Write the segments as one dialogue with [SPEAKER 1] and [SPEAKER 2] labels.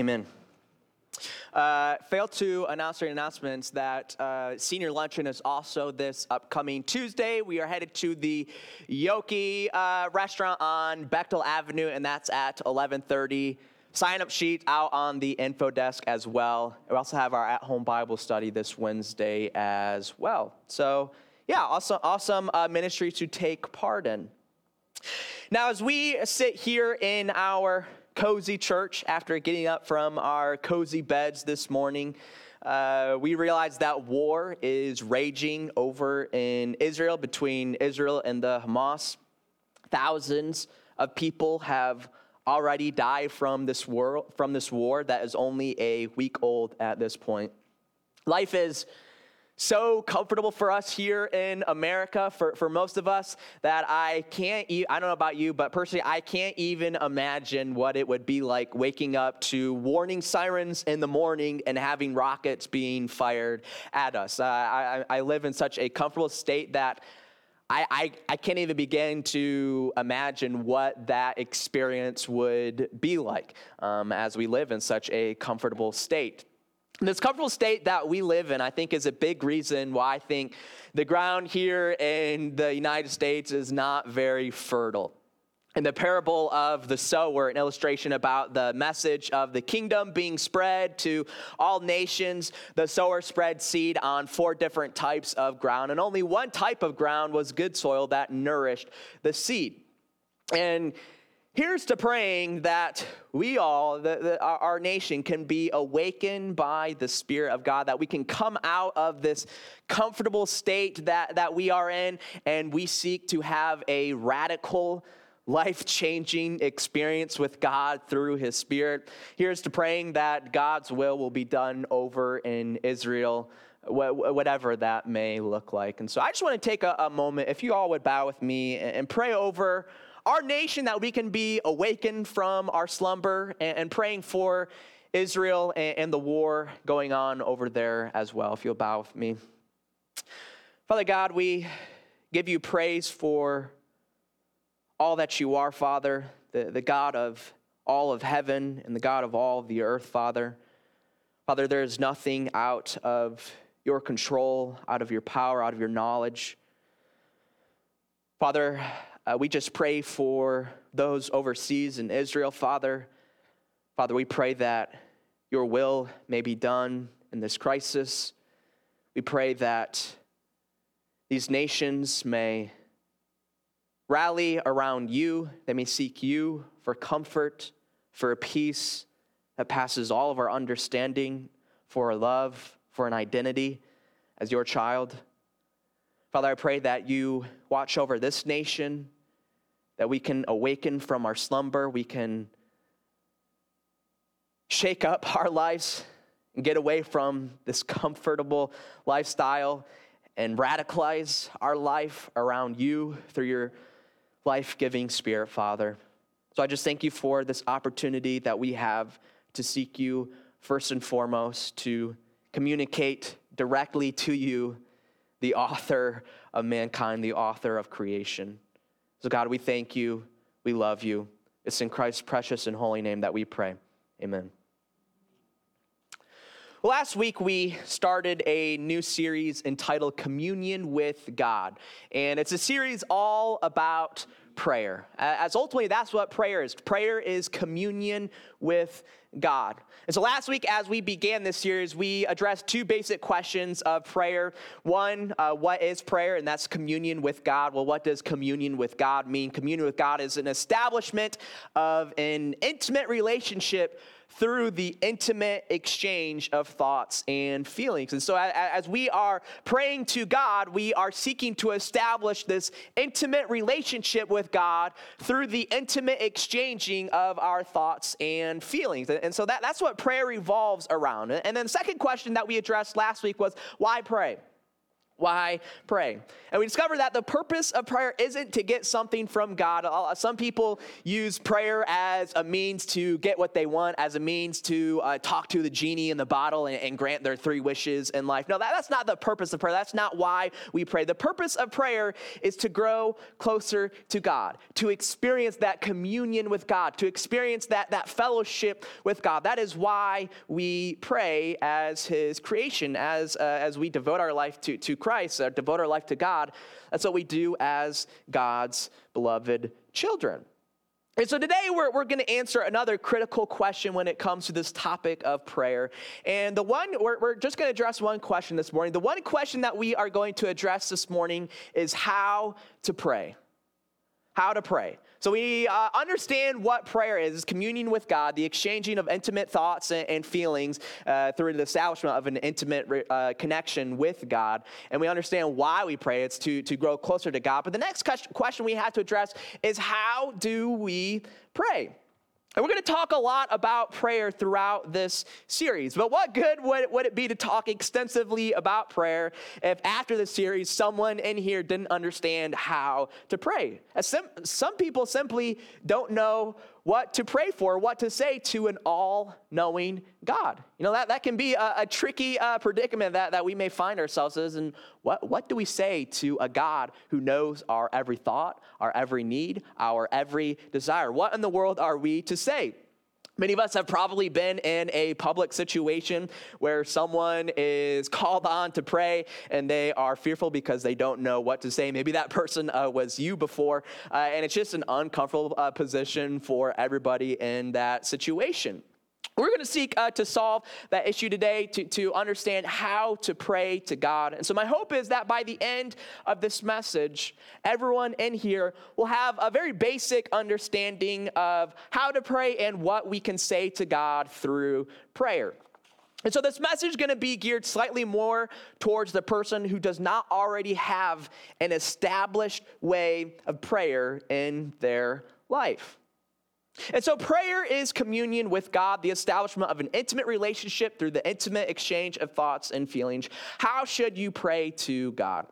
[SPEAKER 1] Amen. Uh, to announce during announcements that uh, senior luncheon is also this upcoming Tuesday. We are headed to the Yoki uh, restaurant on Bechtel Avenue, and that's at 11:30. Sign up sheet out on the info desk as well. We also have our at-home Bible study this Wednesday as well. So yeah, awesome, awesome uh, ministry to take part in. Now, as we sit here in our cozy church after getting up from our cozy beds this morning. Uh, we realize that war is raging over in Israel between Israel and the Hamas. Thousands of people have already died from this war, from this war that is only a week old at this point. Life is so comfortable for us here in America, for, for most of us, that I can't, e- I don't know about you, but personally, I can't even imagine what it would be like waking up to warning sirens in the morning and having rockets being fired at us. Uh, I, I live in such a comfortable state that I, I, I, can't even begin to imagine what that experience would be like um, as we live in such a comfortable state. This comfortable state that we live in, I think, is a big reason why I think the ground here in the United States is not very fertile. In the parable of the sower, an illustration about the message of the kingdom being spread to all nations, the sower spread seed on four different types of ground, and only one type of ground was good soil that nourished the seed. And Here's to praying that we all, the, the, our, our nation, can be awakened by the Spirit of God, that we can come out of this comfortable state that, that we are in, and we seek to have a radical, life changing experience with God through His Spirit. Here's to praying that God's will will be done over in Israel whatever that may look like. And so I just want to take a, a, moment, if you all would bow with me and pray over our nation that we can be awakened from our slumber and, and praying for Israel and, and the war going on over there as well. If you'll bow with me. Father God, we give you praise for all that you are, Father, the, the God of all of heaven and the God of all the earth, Father. Father, there is nothing out of your control, out of your power, out of your knowledge. Father, uh, we just pray for those overseas in Israel, Father. Father, we pray that your will may be done in this crisis. We pray that these nations may rally around you, they may seek you for comfort, for a peace that passes all of our understanding, for a love, for an identity as your child. Father, I pray that you watch over this nation, that we can awaken from our slumber, we can shake up our lives and get away from this comfortable lifestyle and radicalize our life around you through your life giving spirit, Father. So I just thank you for this opportunity that we have to seek you first and foremost, to communicate directly to you, the author of mankind, the author of creation. So, God, we thank you. We love you. It's in Christ's precious and holy name that we pray. Amen. Last week we started a new series entitled Communion with God. And it's a series all about prayer. As ultimately, that's what prayer is. Prayer is communion with God. And so last week, as we began this series, we addressed two basic questions of prayer. One, uh, what is prayer? And that's communion with God. Well, what does communion with God mean? Communion with God is an establishment of an intimate relationship through the intimate exchange of thoughts and feelings. And so, as we are praying to God, we are seeking to establish this intimate relationship with God through the intimate exchanging of our thoughts and feelings. And so, that, that's what prayer revolves around. And then, the second question that we addressed last week was why pray? Why pray? And we discover that the purpose of prayer isn't to get something from God. Some people use prayer as a means to get what they want, as a means to uh, talk to the genie in the bottle and, and, grant their three wishes in life. No, that, that's not the purpose of prayer. That's not why we pray. The purpose of prayer is to grow closer to God, to experience that communion with God, to experience that, that fellowship with God. That is why we pray as His creation, as, uh, as we devote our life to, to Christ, uh, devote our life to God. That's what we do as God's beloved children. And so today we're, we're going to answer another critical question when it comes to this topic of prayer. And the one, we're, we're just going to address one question this morning. The one question that we are going to address this morning is how to pray. How to pray. So we uh, understand what prayer is communion with God, the exchanging of intimate thoughts and, and feelings uh, through the establishment of an intimate uh, connection with God. And we understand why we pray. It's to, to grow closer to God. But the next question we have to address is how do we pray? And we're going to talk a lot about prayer throughout this series. But what good would, would it be to talk extensively about prayer if after the series someone in here didn't understand how to pray? Some, some people simply don't know what to pray for, what to say to an all knowing God. You know, that, that can be a, a tricky uh, predicament that, that we may find ourselves in. And what, what do we say to a God who knows our every thought, our every need, our every desire? What in the world are we to say? Many of us have probably been in a public situation where someone is called on to pray and they are fearful because they don't know what to say. Maybe that person uh, was you before, uh, and it's just an uncomfortable uh, position for everybody in that situation. We're going to seek uh, to solve that issue today, to, to understand how to pray to God. And so, my hope is that by the end of this message, everyone in here will have a very basic understanding of how to pray and what we can say to God through prayer. And so, this message is going to be geared slightly more towards the person who does not already have an established way of prayer in their life. And so, prayer is communion with God, the establishment of an intimate relationship through the intimate exchange of thoughts and feelings. How should you pray to God?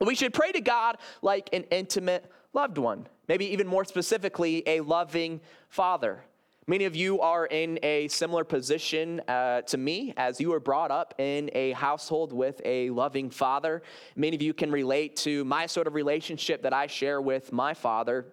[SPEAKER 1] We should pray to God like an intimate loved one, maybe even more specifically, a loving father. Many of you are in a similar position uh, to me as you were brought up in a household with a loving father. Many of you can relate to my sort of relationship that I share with my father.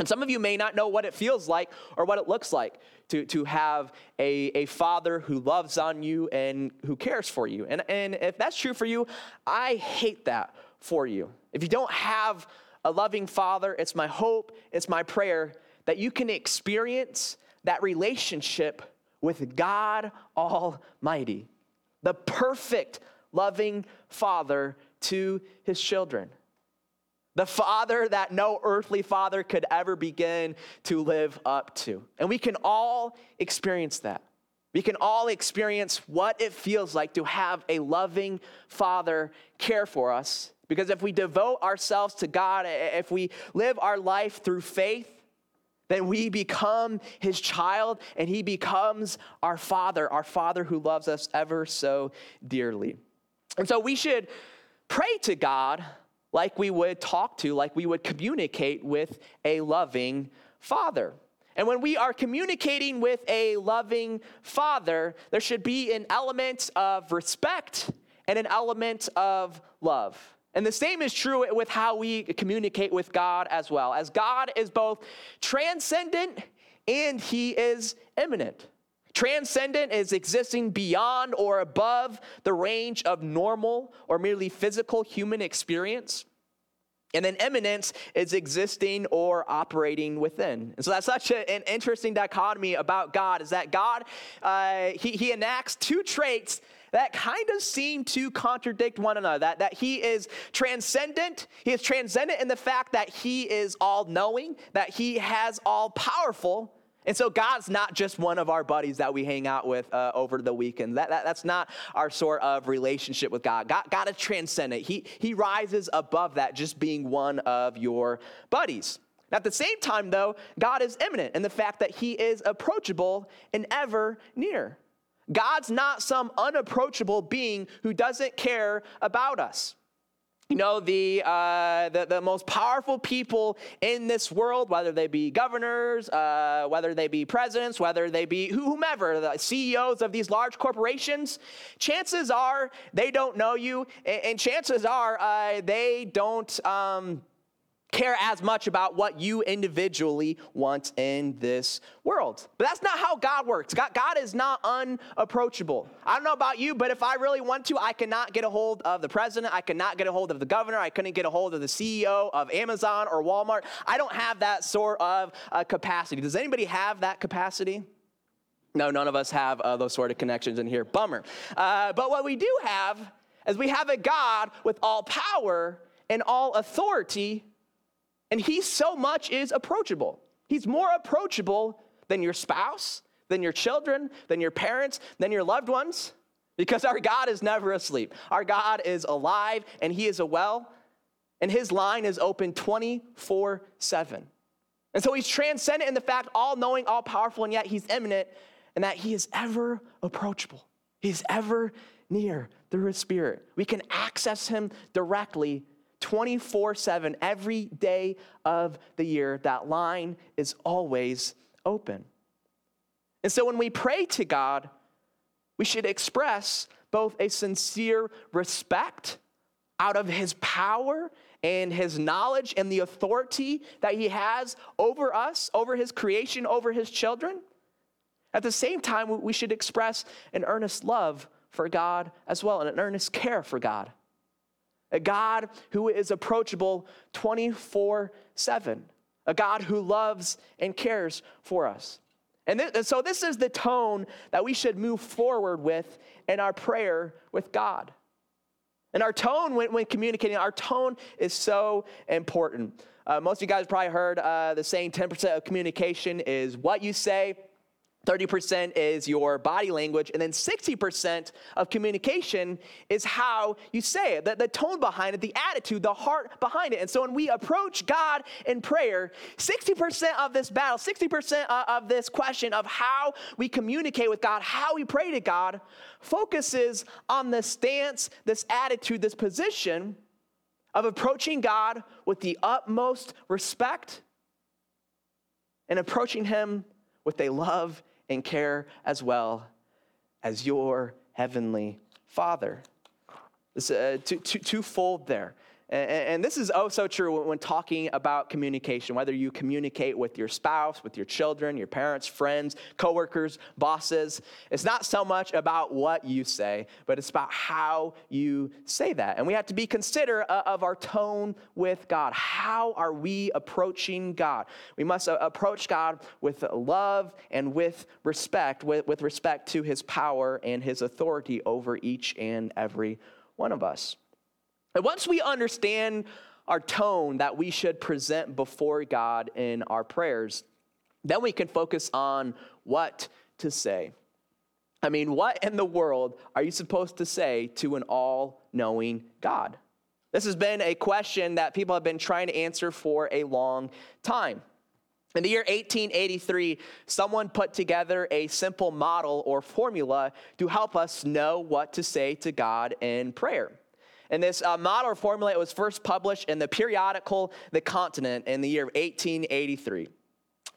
[SPEAKER 1] And some of you may not know what it feels like or what it looks like to, to have a, a father who loves on you and who cares for you. And, and if that's true for you, I hate that for you. If you don't have a loving father, it's my hope, it's my prayer that you can experience that relationship with God Almighty, the perfect, loving father to his children. The father that no earthly father could ever begin to live up to. And we can all experience that. We can all experience what it feels like to have a loving father care for us. Because if we devote ourselves to God, if we live our life through faith, then we become his child and he becomes our father, our father who loves us ever so dearly. And so we should pray to God like we would talk to, like we would communicate with a loving father. And when we are communicating with a loving father, there should be an element of respect and an element of love. And the same is true with how we communicate with God as well, as God is both transcendent and he is immanent. Transcendent is existing beyond or above the range of normal or merely physical human experience. And then immanence is existing or operating within. And so that's such a, an interesting dichotomy about God is that God, uh, he, he enacts two traits that kind of seem to contradict one another. That, that he is transcendent. He is transcendent in the fact that he is all knowing, that he has all powerful, and so God's not just one of our buddies that we hang out with uh, over the weekend. That, that, that's not our sort of relationship with God. God. God is transcendent. He, he rises above that, just being one of your buddies. At the same time, though, God is immanent in the fact that he is approachable and ever near. God's not some unapproachable being who doesn't care about us. You know, the, uh, the, the, most powerful people in this world, whether they be governors, uh, whether they be presidents, whether they be whomever, the CEOs of these large corporations, chances are they don't know you, and, and chances are uh, they don't. Um, care as much about what you individually want in this world. But that's not how God works. God, God, is not unapproachable. I don't know about you, but if I really want to, I cannot get a hold of the president. I cannot get a hold of the governor. I couldn't get a hold of the CEO of Amazon or Walmart. I don't have that sort of uh, capacity. Does anybody have that capacity? No, none of us have uh, those sort of connections in here. Bummer. Uh, but what we do have is we have a God with all power and all authority and he so much is approachable. He's more approachable than your spouse, than your children, than your parents, than your loved ones, because our God is never asleep. Our God is alive and he is a well, and his line is open 24 7. And so he's transcendent in the fact, all knowing, all powerful, and yet he's immanent, and that he is ever approachable. He's ever near through his spirit. We can access him directly 24 7 every day of the year. That line is always open. And so when we pray to God, we should express both a sincere respect out of his power and his knowledge and the authority that he has over us, over his creation, over his children. At the same time, we should express an earnest love for God as well and an earnest care for God a God who is approachable 24 7, a God who loves and cares for us. And, th- and, so, this is the tone that we should move forward with in our prayer with God. And our tone when, when communicating, our tone is so important. Uh, most of you guys probably heard uh, the saying 10% of communication is what you say, 30% is your body language, and then 60% of communication is how you say it, the, the, tone behind it, the attitude, the heart behind it. And so when we approach God in prayer, 60% of this battle, 60% of this question of how we communicate with God, how we pray to God, focuses on this stance, this attitude, this position of approaching God with the utmost respect and approaching Him with a love and care as well as your heavenly Father. It's uh, two, two, twofold there. And this is oh so true when talking about communication, whether you communicate with your spouse, with your children, your parents, friends, coworkers, bosses. It's not so much about what you say, but it's about how you say that. And we have to be considerate of our tone with God. How are we approaching God? We must uh, approach God with love and with respect, with, with respect to his power and his authority over each and every one of us. And once we understand our tone that we should present before God in our prayers, then we can focus on what to say. I mean, what in the world are you supposed to say to an all knowing God? This has been a question that people have been trying to answer for a long time. In the year 1883, someone put together a simple model or formula to help us know what to say to God in prayer. And this uh, model or formula was first published in the periodical The Continent in the year of 1883.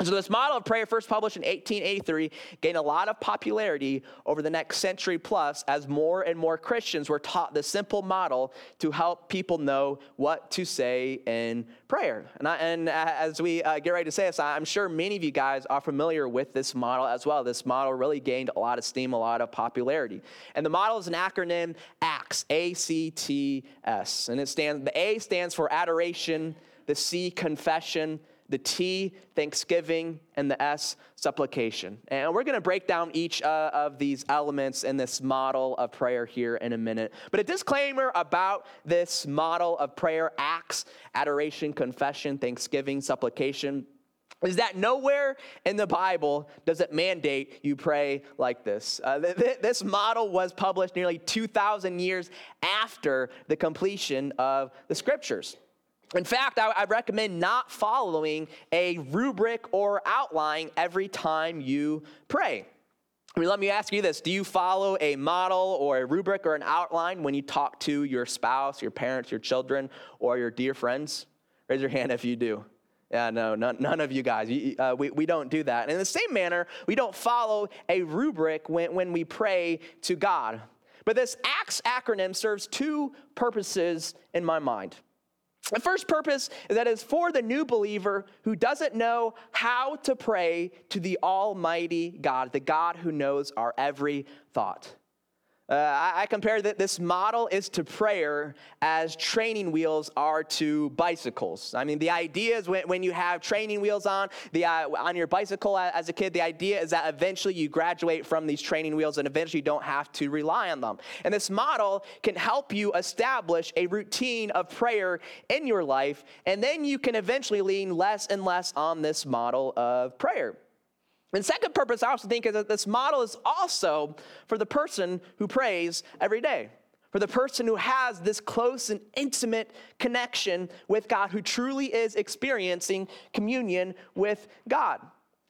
[SPEAKER 1] So, this model of prayer, first published in 1883, gained a lot of popularity over the next century plus as more and more Christians were taught this simple model to help people know what to say in prayer. And, I, and as we uh, get ready to say this, I'm sure many of you guys are familiar with this model as well. This model really gained a lot of steam, a lot of popularity. And the model is an acronym ACTS, A C T S. And it stands, the A stands for adoration, the C, confession the T, thanksgiving, and the S, supplication. And we're going to break down each uh, of these elements in this model of prayer here in a minute. But a disclaimer about this model of prayer acts, adoration, confession, thanksgiving, supplication is that nowhere in the Bible does it mandate you pray like this. Uh, th- th- this model was published nearly 2,000 years after the completion of the scriptures. In fact, I, I, recommend not following a rubric or outline every time you pray. I mean, let me ask you this Do you follow a model or a rubric or an outline when you talk to your spouse, your parents, your children, or your dear friends? Raise your hand if you do. Yeah, no, none, none of you guys. Uh, we, we don't do that. And in the same manner, we don't follow a rubric when, when we pray to God. But this ACTS acronym serves two purposes in my mind. The first purpose is that it's for the new believer who doesn't know how to pray to the Almighty God, the God who knows our every thought. Uh, I, I, compare that this model is to prayer as training wheels are to bicycles. I mean, the idea is when, when you have training wheels on the uh, on your bicycle as a kid, the idea is that eventually you graduate from these training wheels and eventually you don't have to rely on them. And this model can help you establish a routine of prayer in your life, and then you can eventually lean less and less on this model of prayer. And second purpose, I also think, is that this model is also for the person who prays every day, for the person who has this close and intimate connection with God, who truly is experiencing communion with God.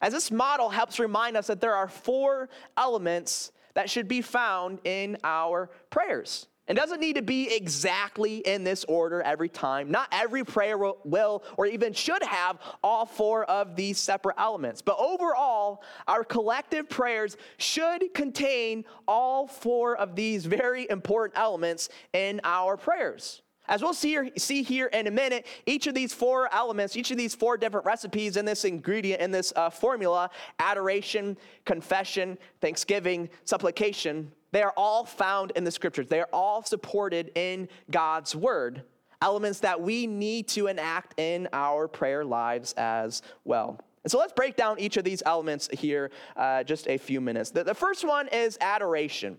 [SPEAKER 1] As this model helps remind us that there are four elements that should be found in our prayers. It doesn't need to be exactly in this order every time. Not every prayer will, or even should have all four of these separate elements. But overall, our collective prayers should contain all four of these very important elements in our prayers. As we'll see here, see here in a minute, each of these four elements, each of these four different recipes in this ingredient, in this uh, formula adoration, confession, thanksgiving, supplication they are all found in the scriptures, they are all supported in God's word, elements that we need to enact in our prayer lives as well. And so let's break down each of these elements here uh, just a few minutes. The, the first one is adoration.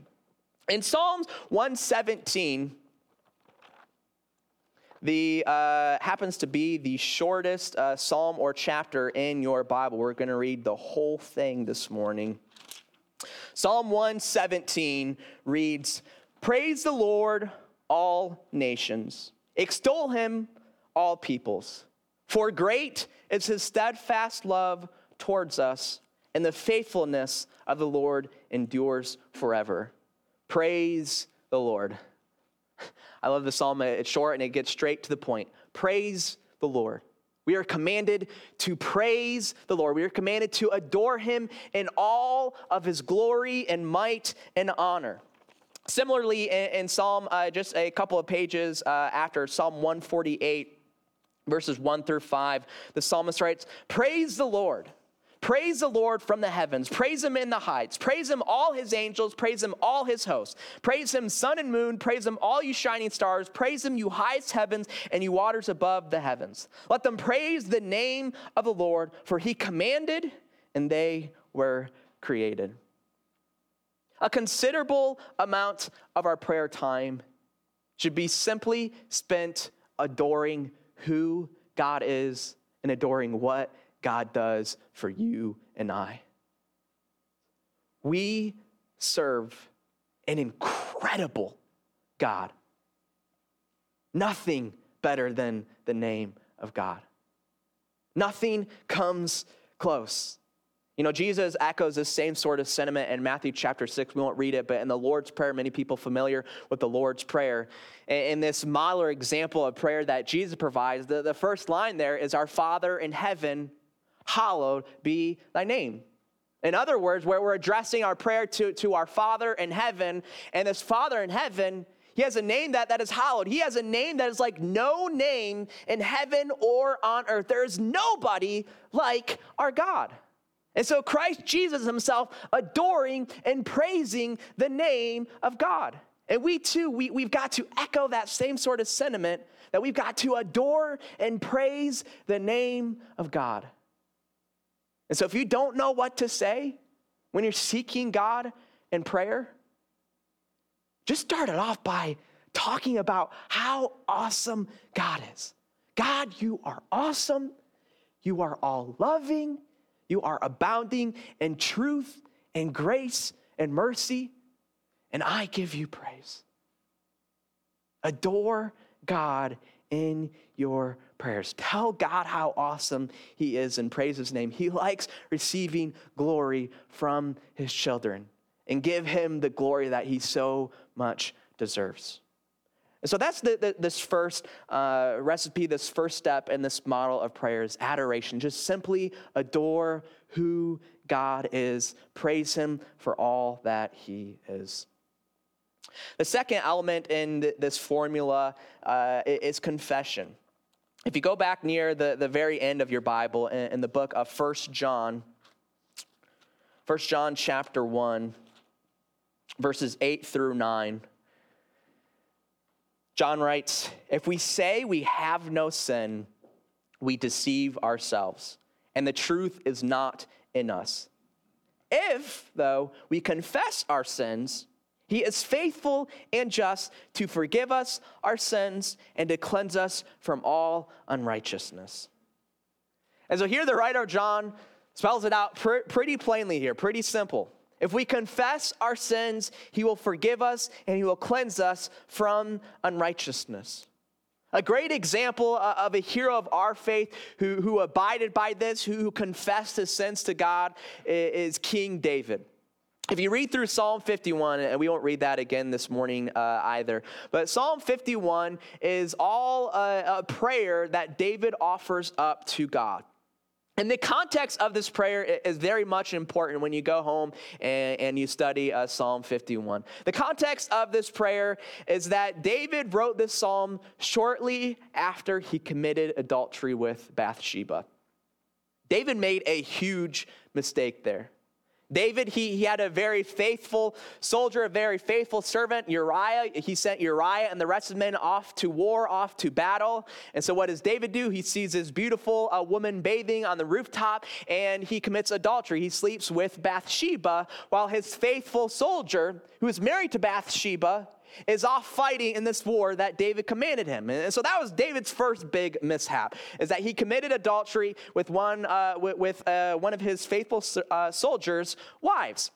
[SPEAKER 1] In Psalms 117, the uh, happens to be the shortest uh, psalm or chapter in your Bible. We're going to read the whole thing this morning. Psalm 117 reads Praise the Lord, all nations, extol him, all peoples. For great is his steadfast love towards us, and the faithfulness of the Lord endures forever. Praise the Lord. I love the psalm. It's short and it gets straight to the point. Praise the Lord. We are commanded to praise the Lord. We are commanded to adore him in all of his glory and might and honor. Similarly, in, in Psalm, uh, just a couple of pages uh, after Psalm 148, verses 1 through 5, the psalmist writes, Praise the Lord. Praise the Lord from the heavens. Praise him in the heights. Praise him, all his angels. Praise him, all his hosts. Praise him, sun and moon. Praise him, all you shining stars. Praise him, you highest heavens and you waters above the heavens. Let them praise the name of the Lord, for he commanded and they were created. A considerable amount of our prayer time should be simply spent adoring who God is and adoring what God does for you and I. We serve an incredible God. Nothing better than the name of God. Nothing comes close. You know, Jesus echoes this same sort of sentiment in Matthew chapter 6. We won't read it, but in the Lord's Prayer, many people familiar with the Lord's Prayer. In this model or example of prayer that Jesus provides, the, the first line there is Our Father in heaven, hallowed be thy name. In other words, where we're addressing our prayer to, to our Father in heaven, and this Father in heaven, he has a name that, that is hallowed. He has a name that is like no name in heaven or on earth. There is nobody like our God. And so Christ Jesus himself adoring and praising the name of God. And we too, we, we've got to echo that same sort of sentiment that we've got to adore and praise the name of God. And so if you don't know what to say when you're seeking God in prayer, just start it off by talking about how awesome God is. God, you are awesome. You are all loving. You are abounding in truth and grace and mercy. And I give you praise. Adore God in your prayers. Tell God how awesome He is and praise His name. He likes receiving glory from His children. and give him the glory that he so much deserves. And so that's the, the, this first uh, recipe, this first step in this model of prayer is adoration. Just simply adore who God is, praise him for all that he is. The second element in th- this formula uh, is confession. If you go back near the, the very end of your Bible in, in the book of First John, First John chapter 1, verses 8 through 9. John writes, If we say we have no sin, we deceive ourselves, and the truth is not in us. If, though, we confess our sins, he is faithful and just to forgive us our sins and to cleanse us from all unrighteousness. And so here the writer John spells it out pr- pretty plainly here, pretty simple. If we confess our sins, he will forgive us and he will cleanse us from unrighteousness. A great example uh, of a hero of our faith who, who abided by this, who confessed his sins to God, is King David. If you read through Psalm 51, and we won't read that again this morning uh, either, but Psalm 51 is all a, a prayer that David offers up to God. And the context of this prayer is very much important when you go home and, and you study uh, Psalm 51. The context of this prayer is that David wrote this psalm shortly after he committed adultery with Bathsheba. David made a huge mistake there. David, he, he had a very faithful soldier, a very faithful servant, Uriah. He sent Uriah and the rest of the men off to war, off to battle. And so, what does David do? He sees this beautiful uh, woman bathing on the rooftop and he commits adultery. He sleeps with Bathsheba while his faithful soldier, who is married to Bathsheba, is off fighting in this war that David commanded him. And so that was David's first big mishap, is that he committed adultery with one, uh, with, uh, one of his faithful uh, soldiers' wives.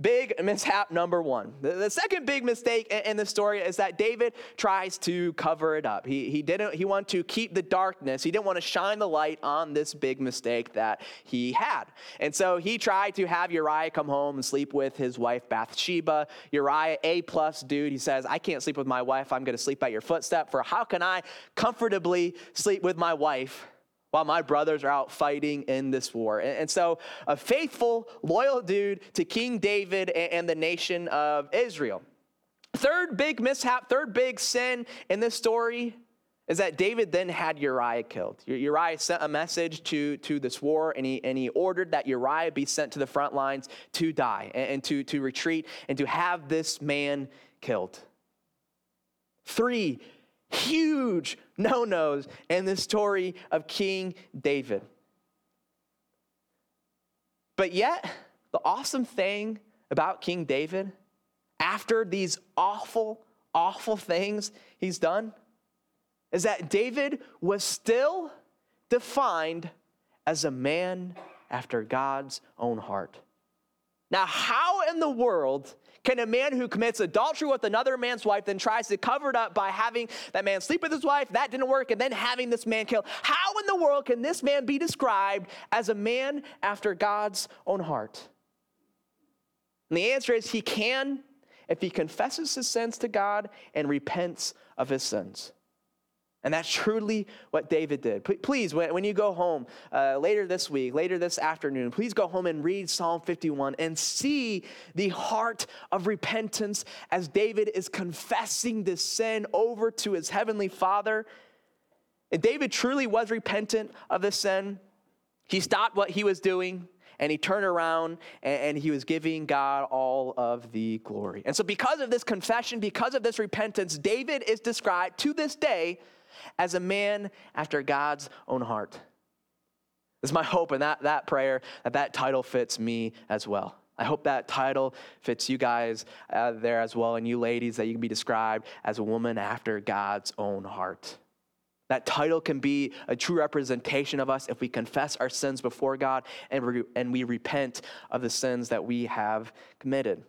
[SPEAKER 1] Big mishap number one. The, second big mistake in, the story is that David tries to cover it up. He, he didn't, he wanted to keep the darkness. He didn't want to shine the light on this big mistake that he had. And so he tried to have Uriah come home and sleep with his wife Bathsheba. Uriah, A plus dude, he says, I can't sleep with my wife. I'm going to sleep at your footstep. For how can I comfortably sleep with my wife? While my brothers are out fighting in this war. And, and so, a faithful, loyal dude to King David and, and the nation of Israel. Third big mishap, third big sin in this story is that David then had Uriah killed. Uriah sent a message to, to this war, and he, and he ordered that Uriah be sent to the front lines to die and, and to, to retreat and to have this man killed. Three huge no nos in the story of King David. But yet, the awesome thing about King David, after these awful, awful things he's done, is that David was still defined as a man after God's own heart. Now, how in the world can a man who commits adultery with another man's wife then tries to cover it up by having that man sleep with his wife, that didn't work, and then having this man killed? How in the world can this man be described as a man after God's own heart? And the answer is he can if he confesses his sins to God and repents of his sins. And that's truly what David did. Please, when you go home uh, later this week, later this afternoon, please go home and read Psalm 51 and see the heart of repentance as David is confessing this sin over to his heavenly Father. And David truly was repentant of this sin. He stopped what he was doing and he turned around and, he was giving God all of the glory. And so, because of this confession, because of this repentance, David is described to this day as a man after God's own heart. It's my hope and that, that prayer that that title fits me as well. I hope that title fits you guys uh, there as well, and you ladies, that you can be described as a woman after God's own heart. That title can be a true representation of us if we confess our sins before God and, re- and we repent of the sins that we have committed.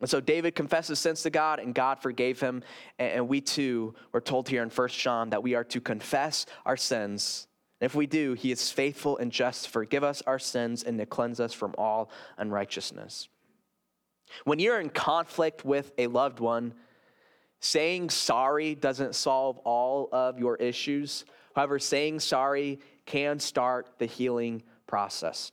[SPEAKER 1] And so David confesses sins to God, and God forgave him. And we too were told here in 1 John that we are to confess our sins. And if we do, he is faithful and just to forgive us our sins and to cleanse us from all unrighteousness. When you're in conflict with a loved one, saying sorry doesn't solve all of your issues. However, saying sorry can start the healing process.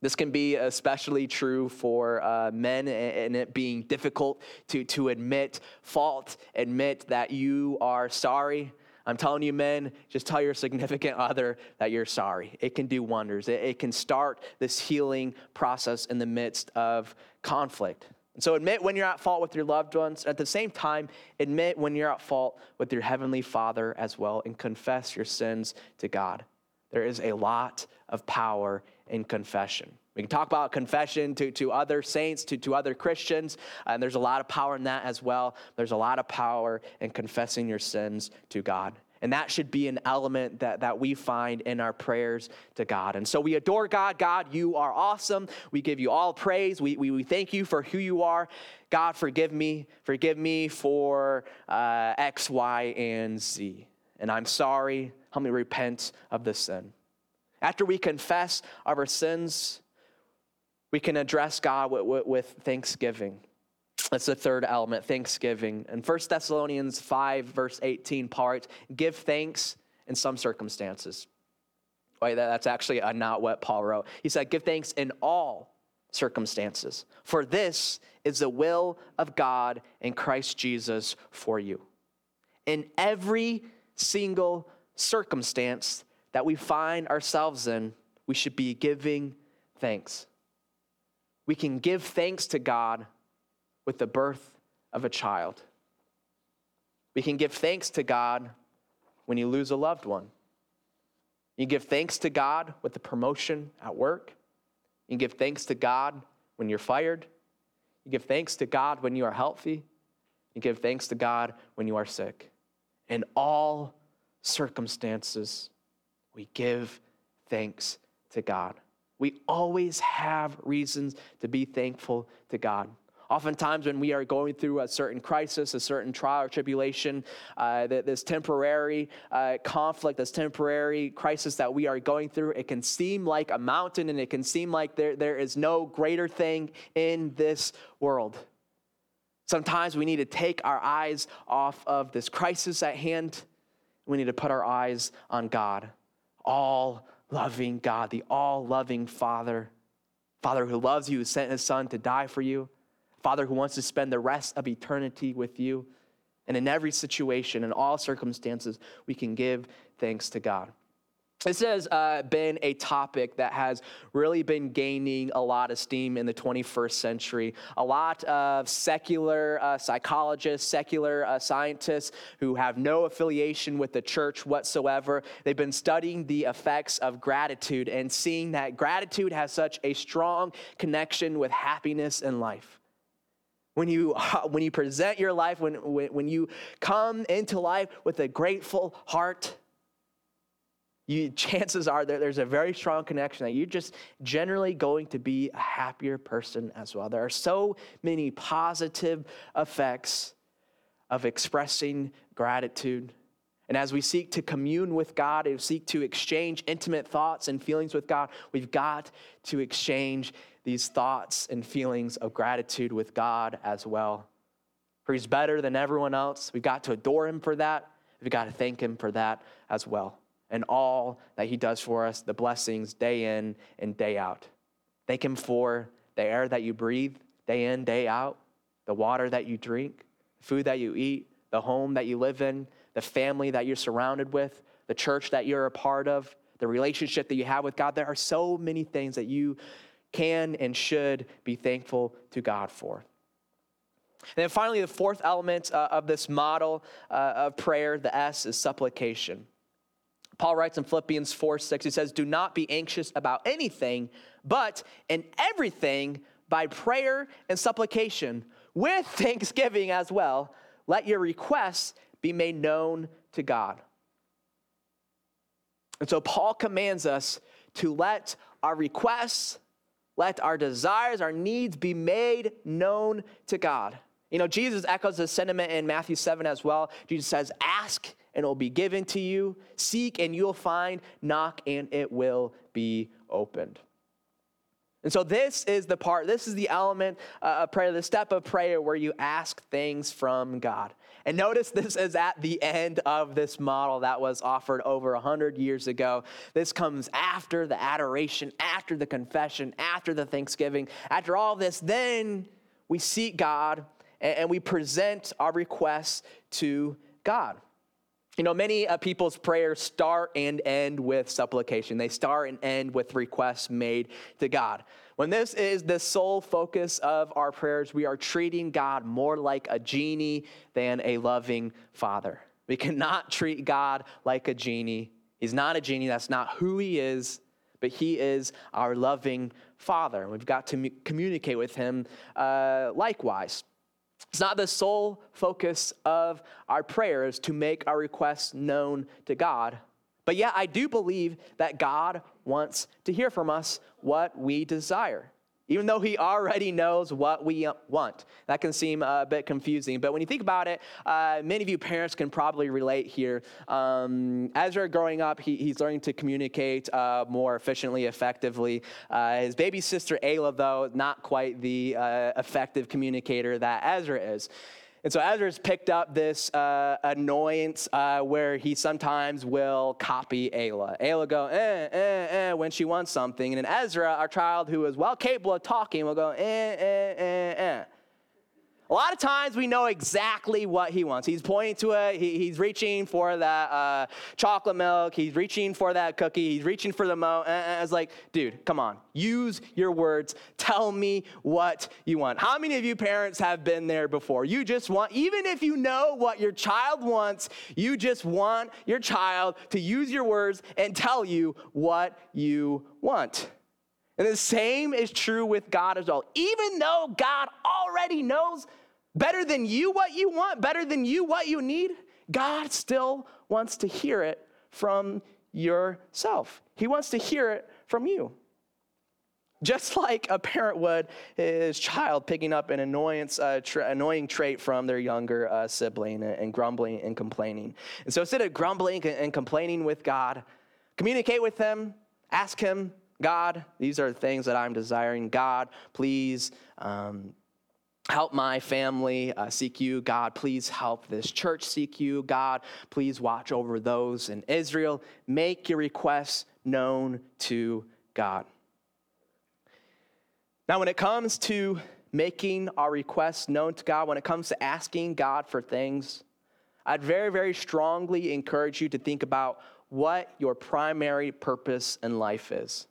[SPEAKER 1] This can be especially true for uh, men and it being difficult to, to admit fault, admit that you are sorry. I'm telling you, men, just tell your significant other that you're sorry. It can do wonders. It, it can start this healing process in the midst of conflict. And so admit when you're at fault with your loved ones. At the same time, admit when you're at fault with your heavenly Father as well and confess your sins to God. There is a lot of power in confession. We can talk about confession to, to other saints, to, to other Christians, and there's a lot of power in that as well. There's a lot of power in confessing your sins to God. And that should be an element that, that we find in our prayers to God. And so we adore God. God, you are awesome. We give you all praise. We, we, we thank you for who you are. God, forgive me. Forgive me for uh, X, Y, and Z. And I'm sorry. Help me repent of the sin. After we confess our sins, we can address God with, with, thanksgiving. That's the third element, thanksgiving. In 1 Thessalonians 5, verse 18, Paul writes, Give thanks in some circumstances. Wait, that's actually not what Paul wrote. He said, Give thanks in all circumstances, for this is the will of God in Christ Jesus for you. In every single circumstance that we find ourselves in, we should be giving thanks. We can give thanks to God with the birth of a child. We can give thanks to God when you lose a loved one. You give thanks to God with the promotion at work. You give thanks to God when you're fired. You give thanks to God when you are healthy. You give thanks to God when you are sick. And all circumstances, we give thanks to God. We always have reasons to be thankful to God. Oftentimes, when we are going through a certain crisis, a certain trial or tribulation, uh, this temporary uh, conflict, this temporary crisis that we are going through, it can seem like a mountain and it can seem like there, there is no greater thing in this world. Sometimes we need to take our eyes off of this crisis at hand. We need to put our eyes on God, all loving God, the all loving Father. Father who loves you, who sent his Son to die for you. Father who wants to spend the rest of eternity with you. And in every situation, in all circumstances, we can give thanks to God. This has uh, been a topic that has really been gaining a lot of steam in the 21st century. A lot of secular uh, psychologists, secular uh, scientists who have no affiliation with the church whatsoever, they've been studying the effects of gratitude and seeing that gratitude has such a strong connection with happiness in life when you when you present your life when, when when you come into life with a grateful heart you, chances are that there's a very strong connection that you're just generally going to be a happier person as well. There are so many positive effects of expressing gratitude. And as we seek to commune with God and seek to exchange intimate thoughts and feelings with God, we've got to exchange these thoughts and feelings of gratitude with God as well. For He's better than everyone else. We've got to adore Him for that. We've got to thank Him for that as well and all that He does for us, the blessings day in and day out. Thank Him for the air that you breathe day in, day out, the water that you drink, the food that you eat, the home that you live in, the family that you're surrounded with, the church that you're a part of, the relationship that you have with God. There are so many things that you can and should be thankful to God for. And then finally, the fourth element uh, of this model uh, of prayer, the S, is supplication. Paul writes in Philippians 4 6, he says, Do not be anxious about anything, but in everything, by prayer and supplication, with thanksgiving as well, let your requests be made known to God. And so Paul commands us to let our requests, let our desires, our needs be made known to God. You know, Jesus echoes this sentiment in Matthew 7 as well. Jesus says, Ask and it will be given to you. Seek and you'll find. Knock and it will be opened. And so, this is the part, this is the element uh, of prayer, the step of prayer where you ask things from God. And notice this is at the end of this model that was offered over 100 years ago. This comes after the adoration, after the confession, after the thanksgiving. After all this, then we seek God and we present our requests to God. You know, many uh, people's prayers start and end with supplication. They start and end with requests made to God. When this is the sole focus of our prayers, we are treating God more like a genie than a loving father. We cannot treat God like a genie. He's not a genie, that's not who he is, but he is our loving father. We've got to communicate with him uh, likewise. It's not the sole focus of our prayers to make our requests known to God. But yet, I do believe that God wants to hear from us what we desire even though he already knows what we want. That can seem a bit confusing, but when you think about it, uh, many of you parents can probably relate here. Um, Ezra, growing up, he, he's learning to communicate uh, more efficiently, effectively. Uh, his baby sister, Ayla, though, not quite the uh, effective communicator that Ezra is. And so Ezra's picked up this uh, annoyance uh, where he sometimes will copy Ayla. Ayla go, eh, eh, eh, when she wants something. And then Ezra, our child who is well capable of talking, will go, eh, eh, eh, eh. A lot of times we know exactly what he wants. He's pointing to it, he, he's reaching for that uh, chocolate milk, he's reaching for that cookie, he's reaching for the mo. And it's like, dude, come on, use your words. Tell me what you want. How many of you parents have been there before? You just want, even if you know what your child wants, you just want your child to use your words and tell you what you want. And the same is true with God as well. Even though God already knows better than you what you want, better than you what you need, God still wants to hear it from yourself. He wants to hear it from you. Just like a parent would his child picking up an annoyance, uh, tra- annoying trait from their younger uh, sibling and, and, grumbling and complaining. And so instead of grumbling and, complaining with God, communicate with Him, ask Him, God, these are the things that I'm desiring. God, please um, help my family uh, seek you. God, please help this church seek you. God, please watch over those in Israel. Make your requests known to God. Now, when it comes to making our requests known to God, when it comes to asking God for things, I'd very, very strongly encourage you to think about what your primary purpose in life is.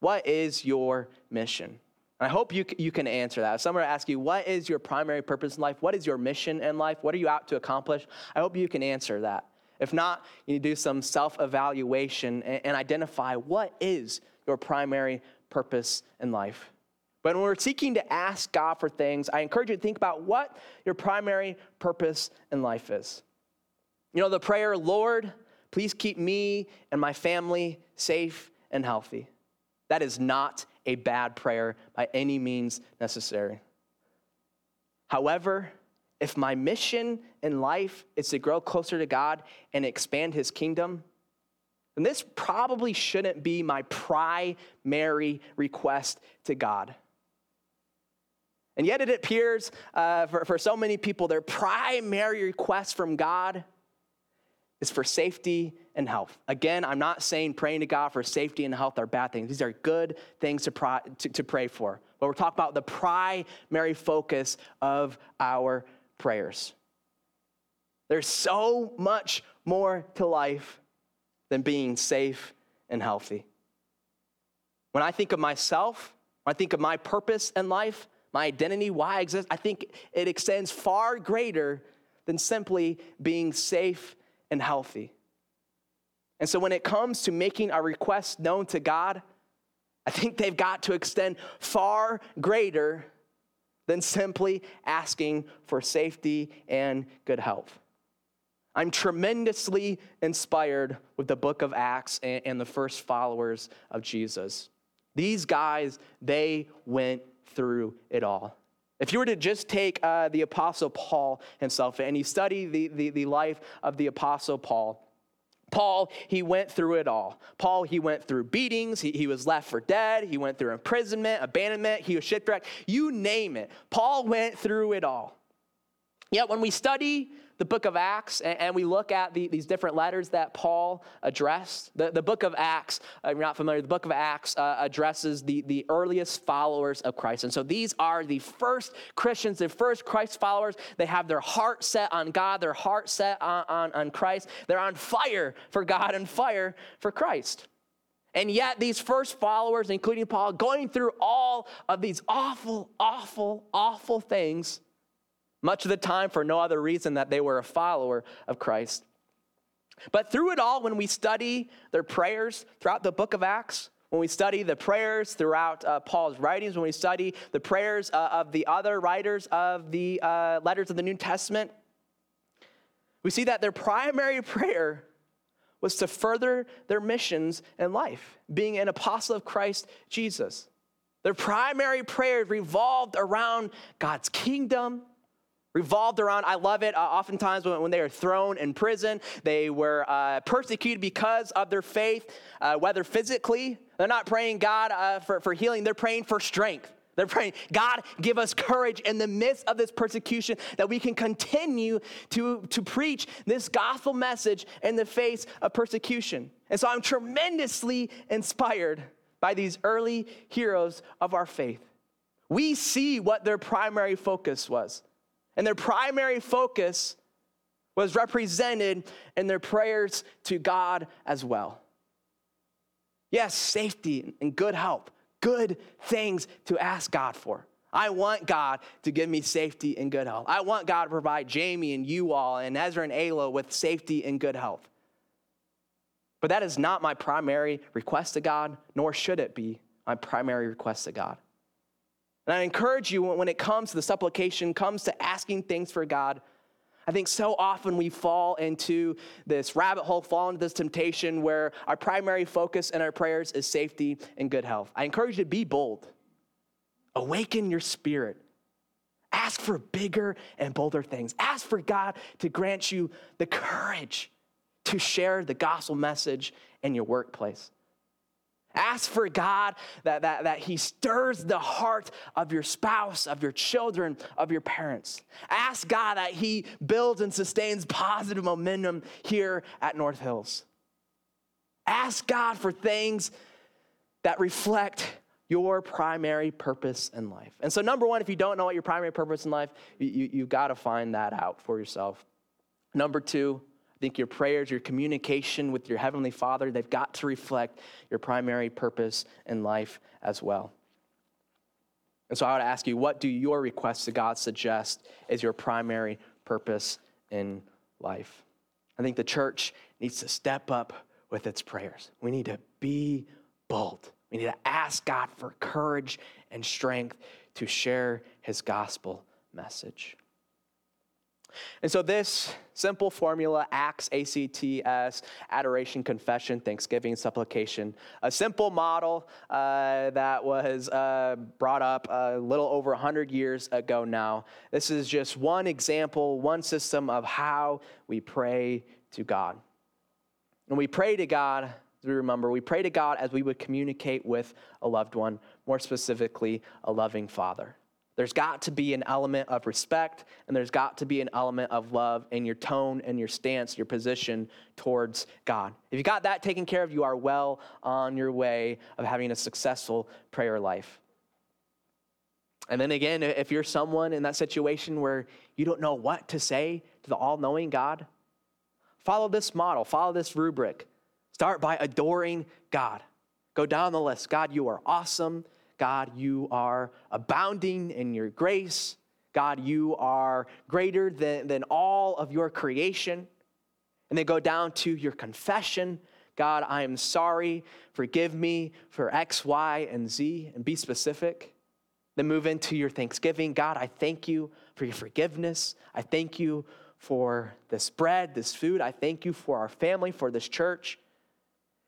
[SPEAKER 1] What is your mission? I hope you, you can answer that. If someone asks you, what is your primary purpose in life? What is your mission in life? What are you out to accomplish? I hope you can answer that. If not, you need to do some self evaluation and, and identify what is your primary purpose in life. But when we're seeking to ask God for things, I encourage you to think about what your primary purpose in life is. You know, the prayer, Lord, please keep me and my family safe and healthy. That is not a bad prayer by any means necessary. However, if my mission in life is to grow closer to God and expand his kingdom, then this probably shouldn't be my primary request to God. And yet, it appears uh, for, for so many people, their primary request from God is for safety and health. Again, I'm not saying praying to God for safety and health are bad things. These are good things to, to, to pray for. But we're talking about the primary focus of our prayers. There's so much more to life than being safe and healthy. When I think of myself, when I think of my purpose in life, my identity, why I exist, I think it extends far greater than simply being safe and healthy. And so when it comes to making our requests known to God, I think they've got to extend far greater than simply asking for safety and good health. I'm tremendously inspired with the book of Acts and, the first followers of Jesus. These guys, they went through it all. If you were to just take uh, the Apostle Paul himself and you study the, the, the life of the Apostle Paul, Paul, he went through it all. Paul, he went through beatings. He, he was left for dead. He went through imprisonment, abandonment. He was shipwrecked. You name it. Paul went through it all. Yet when we study the book of Acts and, and we look at the, these different letters that Paul addressed, the, the book of Acts, uh, you're not familiar, the book of Acts uh, addresses the, the earliest followers of Christ. And so these are the first Christians, the first Christ followers. They have their heart set on God, their heart set on, on, on Christ. They're on fire for God and fire for Christ. And yet, these first followers, including Paul, going through all of these awful, awful, awful things much of the time for no other reason that they were a follower of Christ. But through it all, when we study their prayers throughout the book of Acts, when we study the prayers throughout uh, Paul's writings, when we study the prayers uh, of the other writers of the uh, letters of the New Testament, we see that their primary prayer was to further their missions in life, being an apostle of Christ Jesus. Their primary prayers revolved around God's kingdom revolved around i love it uh, oftentimes when, when, they are thrown in prison they were uh, persecuted because of their faith uh, whether physically they're not praying god uh, for, for healing they're praying for strength. They're praying god give us courage in the midst of this persecution that we can continue to, to preach this gospel message in the face of persecution. And so i'm tremendously inspired by these early heroes of our faith. We see what their primary focus was and their primary focus was represented in their prayers to God as well. Yes, safety and good help, good things to ask God for. I want God to give me safety and good health. I want God to provide Jamie and you all and Ezra and Ayla with safety and good health. But that is not my primary request to God, nor should it be my primary request to God. And I encourage you when it comes to the supplication, comes to asking things for God. I think so often we fall into this rabbit hole, fall into this temptation where our primary focus in our prayers is safety and good health. I encourage you to be bold, awaken your spirit, ask for bigger and bolder things. Ask for God to grant you the courage to share the gospel message in your workplace. Ask for God that, that, that He stirs the heart of your spouse, of your children, of your parents. Ask God that He builds and sustains positive momentum here at North Hills. Ask God for things that reflect your primary purpose in life. And so, number one, if you don't know what your primary purpose in life, you, you, you've got to find that out for yourself. Number two, think your prayers, your communication with your Heavenly Father, they've got to reflect your primary purpose in life as well. And so I would ask you, what do your requests to God suggest is your primary purpose in life? I think the church needs to step up with its prayers. We need to be bold. We need to ask God for courage and strength to share his gospel message. And so, this simple formula acts, ACTS, adoration, confession, thanksgiving, supplication, a simple model uh, that was uh, brought up a little over 100 years ago now. This is just one example, one system of how we pray to God. And we pray to God, as we remember, we pray to God as we would communicate with a loved one, more specifically, a loving father. There's got to be an element of respect, and there's got to be an element of love in your tone and your stance, your position towards God. If you got that taken care of, you are well on your way of having a successful prayer life. And then again, if you're someone in that situation where you don't know what to say to the all knowing God, follow this model, follow this rubric. Start by adoring God. Go down the list. God, you are awesome. God, you are abounding in your grace. God, you are greater than, than all of your creation. And then go down to your confession. God, I am sorry. Forgive me for X, Y, and Z, and be specific. Then move into your thanksgiving. God, I thank you for your forgiveness. I thank you for this bread, this food. I thank you for our family, for this church.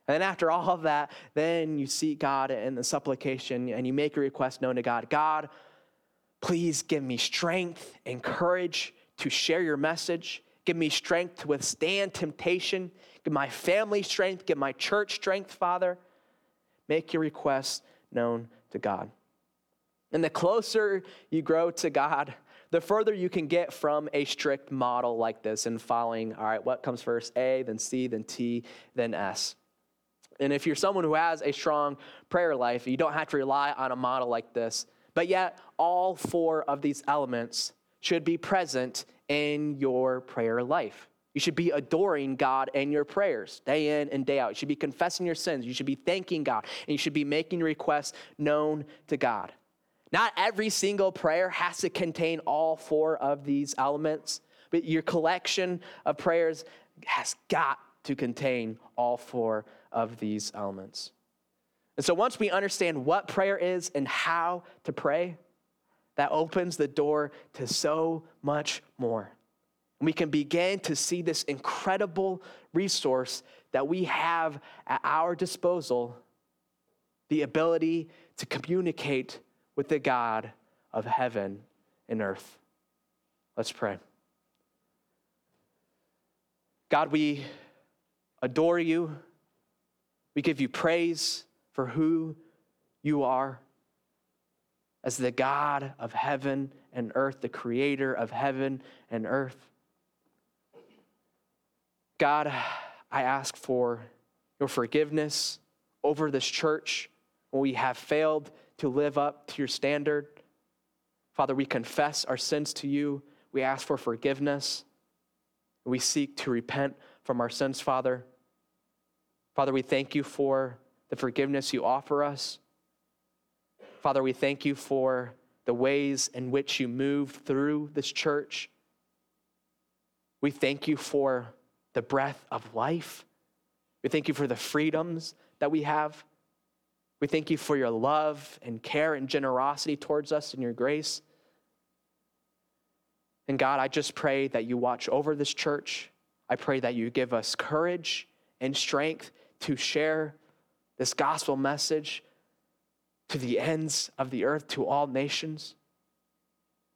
[SPEAKER 1] And then after all of that, then you seek God in the supplication and you make a request known to God God, please give me strength and courage to share your message. Give me strength to withstand temptation. give my family strength, give my church strength, Father. Make your request known to God. And the closer you grow to God, the further you can get from a strict model like this and following, all right, what comes first? A, then C, then T, then S. And if you're someone who has a strong prayer life, you don't have to rely on a model like this. But yet, all four of these elements should be present in your prayer life. You should be adoring God in your prayers day in and day out. You should be confessing your sins. You should be thanking God. And you should be making requests known to God. Not every single prayer has to contain all four of these elements, but your collection of prayers has got to contain all four of these elements. And so once we understand what prayer is and how to pray, that opens the door to so much more. And we can begin to see this incredible resource that we have at our disposal the ability to communicate with the God of heaven and earth. Let's pray. God, we adore you. We give you praise for who you are as the God of heaven and earth, the creator of heaven and earth. God, I ask for your forgiveness over this church when we have failed to live up to your standard. Father, we confess our sins to you. We ask for forgiveness. We seek to repent from our sins, Father. Father, we thank you for the forgiveness you offer us. Father, we thank you for the ways in which you moved through this church. We thank you for the breath of life. We thank you for the freedoms that we have. We thank you for your love and care and generosity towards us and your grace. And God, I just pray that you watch over this church. I pray that you give us courage and strength to share this gospel message to the ends of the earth, to all nations.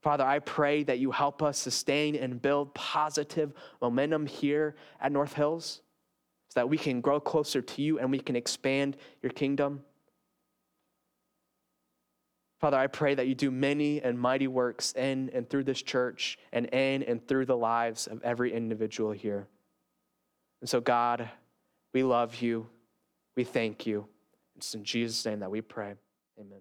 [SPEAKER 1] Father, I pray that you help us sustain and build positive momentum here at North Hills so that we can grow closer to you and we can expand your kingdom. Father, I pray that you do many and mighty works in and through this church and in and through the lives of every individual here. And so, God, we love you. We thank you. It's in Jesus' name that we pray. Amen.